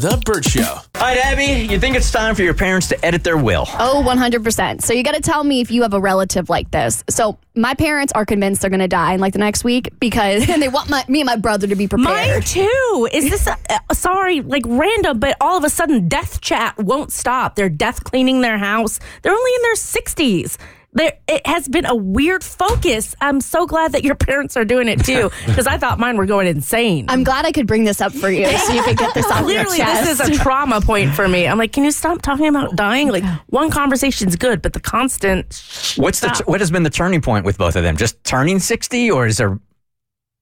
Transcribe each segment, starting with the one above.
The Bert Show. All right, Abby, you think it's time for your parents to edit their will? Oh, 100%. So you got to tell me if you have a relative like this. So my parents are convinced they're going to die in like the next week because and they want my, me and my brother to be prepared. Mine too. Is this a, sorry, like random, but all of a sudden death chat won't stop. They're death cleaning their house. They're only in their 60s. There, it has been a weird focus. I'm so glad that your parents are doing it too, because I thought mine were going insane. I'm glad I could bring this up for you so you could get this off your Literally, chest. this is a trauma point for me. I'm like, can you stop talking about dying? Like, one conversation's good, but the constant. What's the what has been the turning point with both of them? Just turning 60 or is there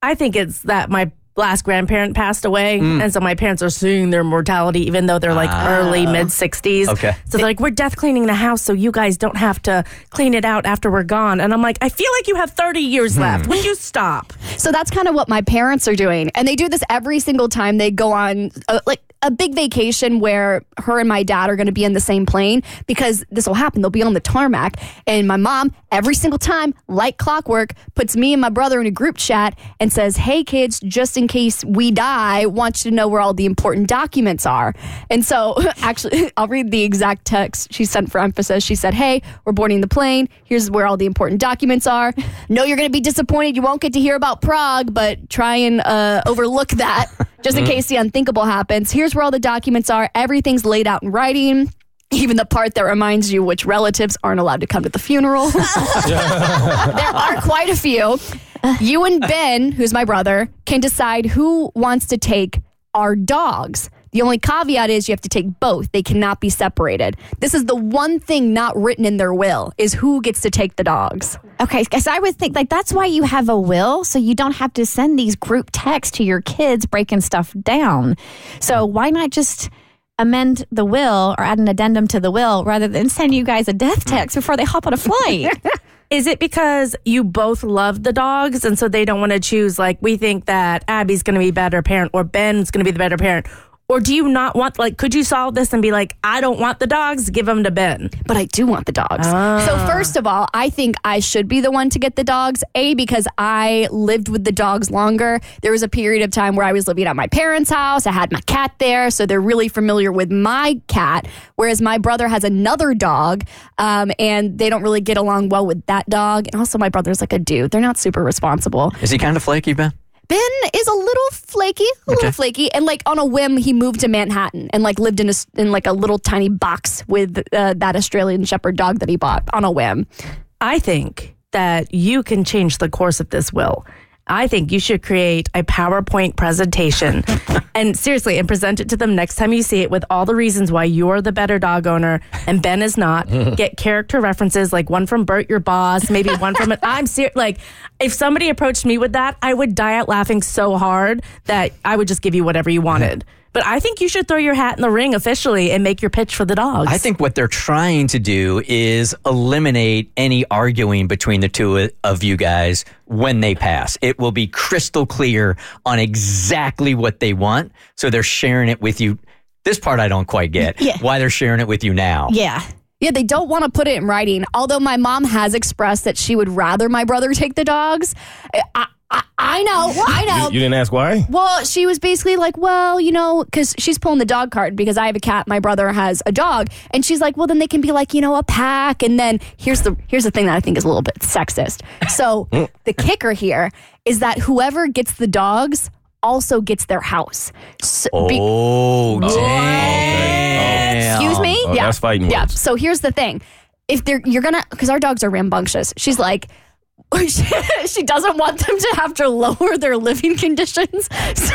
I think it's that my last grandparent passed away, Mm. and so my parents are seeing their mortality, even though they're like early mid 60s. Ah. Okay. So they're like, we're death cleaning the house, so you guys don't have to clean it out after we're gone. And I'm like, I feel like you have 30 years Hmm. left. Would you stop? So that's kind of what my parents are doing. And they do this every single time they go on a, like a big vacation where her and my dad are going to be in the same plane because this will happen. They'll be on the tarmac. And my mom, every single time, like clockwork, puts me and my brother in a group chat and says, Hey, kids, just in case we die, wants you to know where all the important documents are. And so actually, I'll read the exact text she sent for emphasis. She said, Hey, we're boarding the plane. Here's where all the important documents are. No, you're going to be disappointed. You won't get to hear about Prague, but try and uh, overlook that just in case the unthinkable happens. Here's where all the documents are. Everything's laid out in writing. Even the part that reminds you which relatives aren't allowed to come to the funeral. there are quite a few. You and Ben, who's my brother, can decide who wants to take our dogs. The only caveat is you have to take both. They cannot be separated. This is the one thing not written in their will is who gets to take the dogs. Okay, because I would think like that's why you have a will, so you don't have to send these group texts to your kids breaking stuff down. So why not just amend the will or add an addendum to the will rather than send you guys a death text before they hop on a flight? Is it because you both love the dogs and so they don't want to choose, like, we think that Abby's going to be better parent or Ben's going to be the better parent? Or do you not want, like, could you solve this and be like, I don't want the dogs, give them to Ben? but I do want the dogs. So first of all, I think I should be the one to get the dogs. A because I lived with the dogs longer. There was a period of time where I was living at my parents' house. I had my cat there, so they're really familiar with my cat. Whereas my brother has another dog, um, and they don't really get along well with that dog. And also, my brother's like a dude; they're not super responsible. is he kind of flaky, Ben? Ben is a little flaky, a little flaky, and like on a whim, he moved to Manhattan and like lived in a s- in like a little tiny box with uh, that Australian Shepherd dog that he bought on a whim. I think that you can change the course of this will. I think you should create a PowerPoint presentation and seriously, and present it to them next time you see it with all the reasons why you're the better dog owner and Ben is not. Get character references like one from Bert, your boss, maybe one from. I'm serious. Like, if somebody approached me with that, I would die out laughing so hard that I would just give you whatever you wanted. But I think you should throw your hat in the ring officially and make your pitch for the dogs. I think what they're trying to do is eliminate any arguing between the two of you guys when they pass. It will be crystal clear on exactly what they want. So they're sharing it with you. This part I don't quite get. Yeah. Why they're sharing it with you now. yeah. Yeah, they don't want to put it in writing. Although my mom has expressed that she would rather my brother take the dogs. I, I, I know, I know. You, you didn't ask why? Well, she was basically like, well, you know, because she's pulling the dog card because I have a cat, my brother has a dog, and she's like, well, then they can be like, you know, a pack, and then here's the here's the thing that I think is a little bit sexist. So the kicker here is that whoever gets the dogs also gets their house. So, be- Oh, oh damn. Excuse me? Oh, that's fighting words. Yeah. So here's the thing: if they're you're gonna because our dogs are rambunctious. She's like. She, she doesn't want them to have to lower their living conditions. So,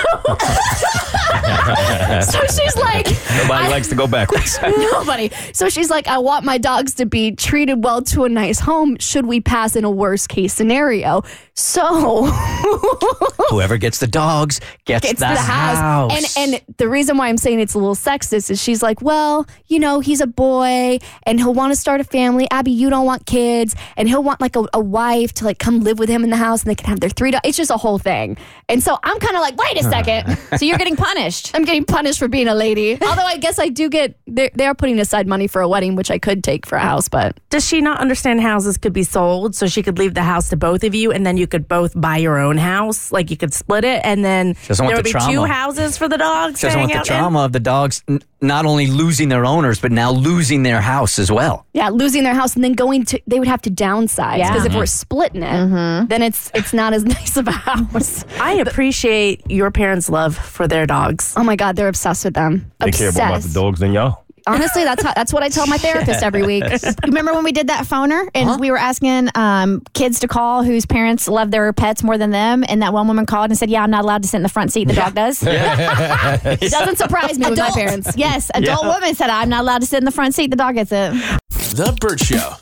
so she's like, Nobody I- likes to go backwards. Nobody. So she's like, I want my dogs to be treated well to a nice home should we pass in a worst case scenario. So Whoever gets the dogs gets, it's the, the house. And and the reason why I'm saying it's a little sexist is she's like, well, you know, he's a boy and he'll want to start a family. Abby, you don't want kids, and he'll want like a, a wife to like come live with him in the house, and they can have their three dogs. It's just a whole thing. And so I'm kind of like, wait a second. So you're getting punished. I'm getting punished for being a lady. Although I guess I do get they they are putting aside money for a wedding, which I could take for a house, but Does she not understand houses could be sold so she could leave the house to both of you and then you could both buy your own house? Like you could split it and then there would the be two houses for the dogs. She doesn't want the out in? trauma of the dogs n- not only losing their owners, but now losing their house as well. yeah, losing their house and then going to they would have to downsize Yeah. because if we're mm-hmm. splitting it, mm-hmm. then it's it's not as nice of a house. I appreciate your parents' love for their dogs. Oh my god, they're obsessed with them. They care more about the Obsessed. dogs than y'all. Honestly, that's how, that's what I tell my therapist every week. Remember when we did that phoner and we were asking um, kids to call whose parents love their pets more than them? And that one woman called and said, Yeah, I'm not allowed to sit in the front seat. The dog does. It doesn't surprise me with my Adult- parents. Yes, adult woman said, I'm not allowed to sit in the front seat. The dog gets it. The Bert Show.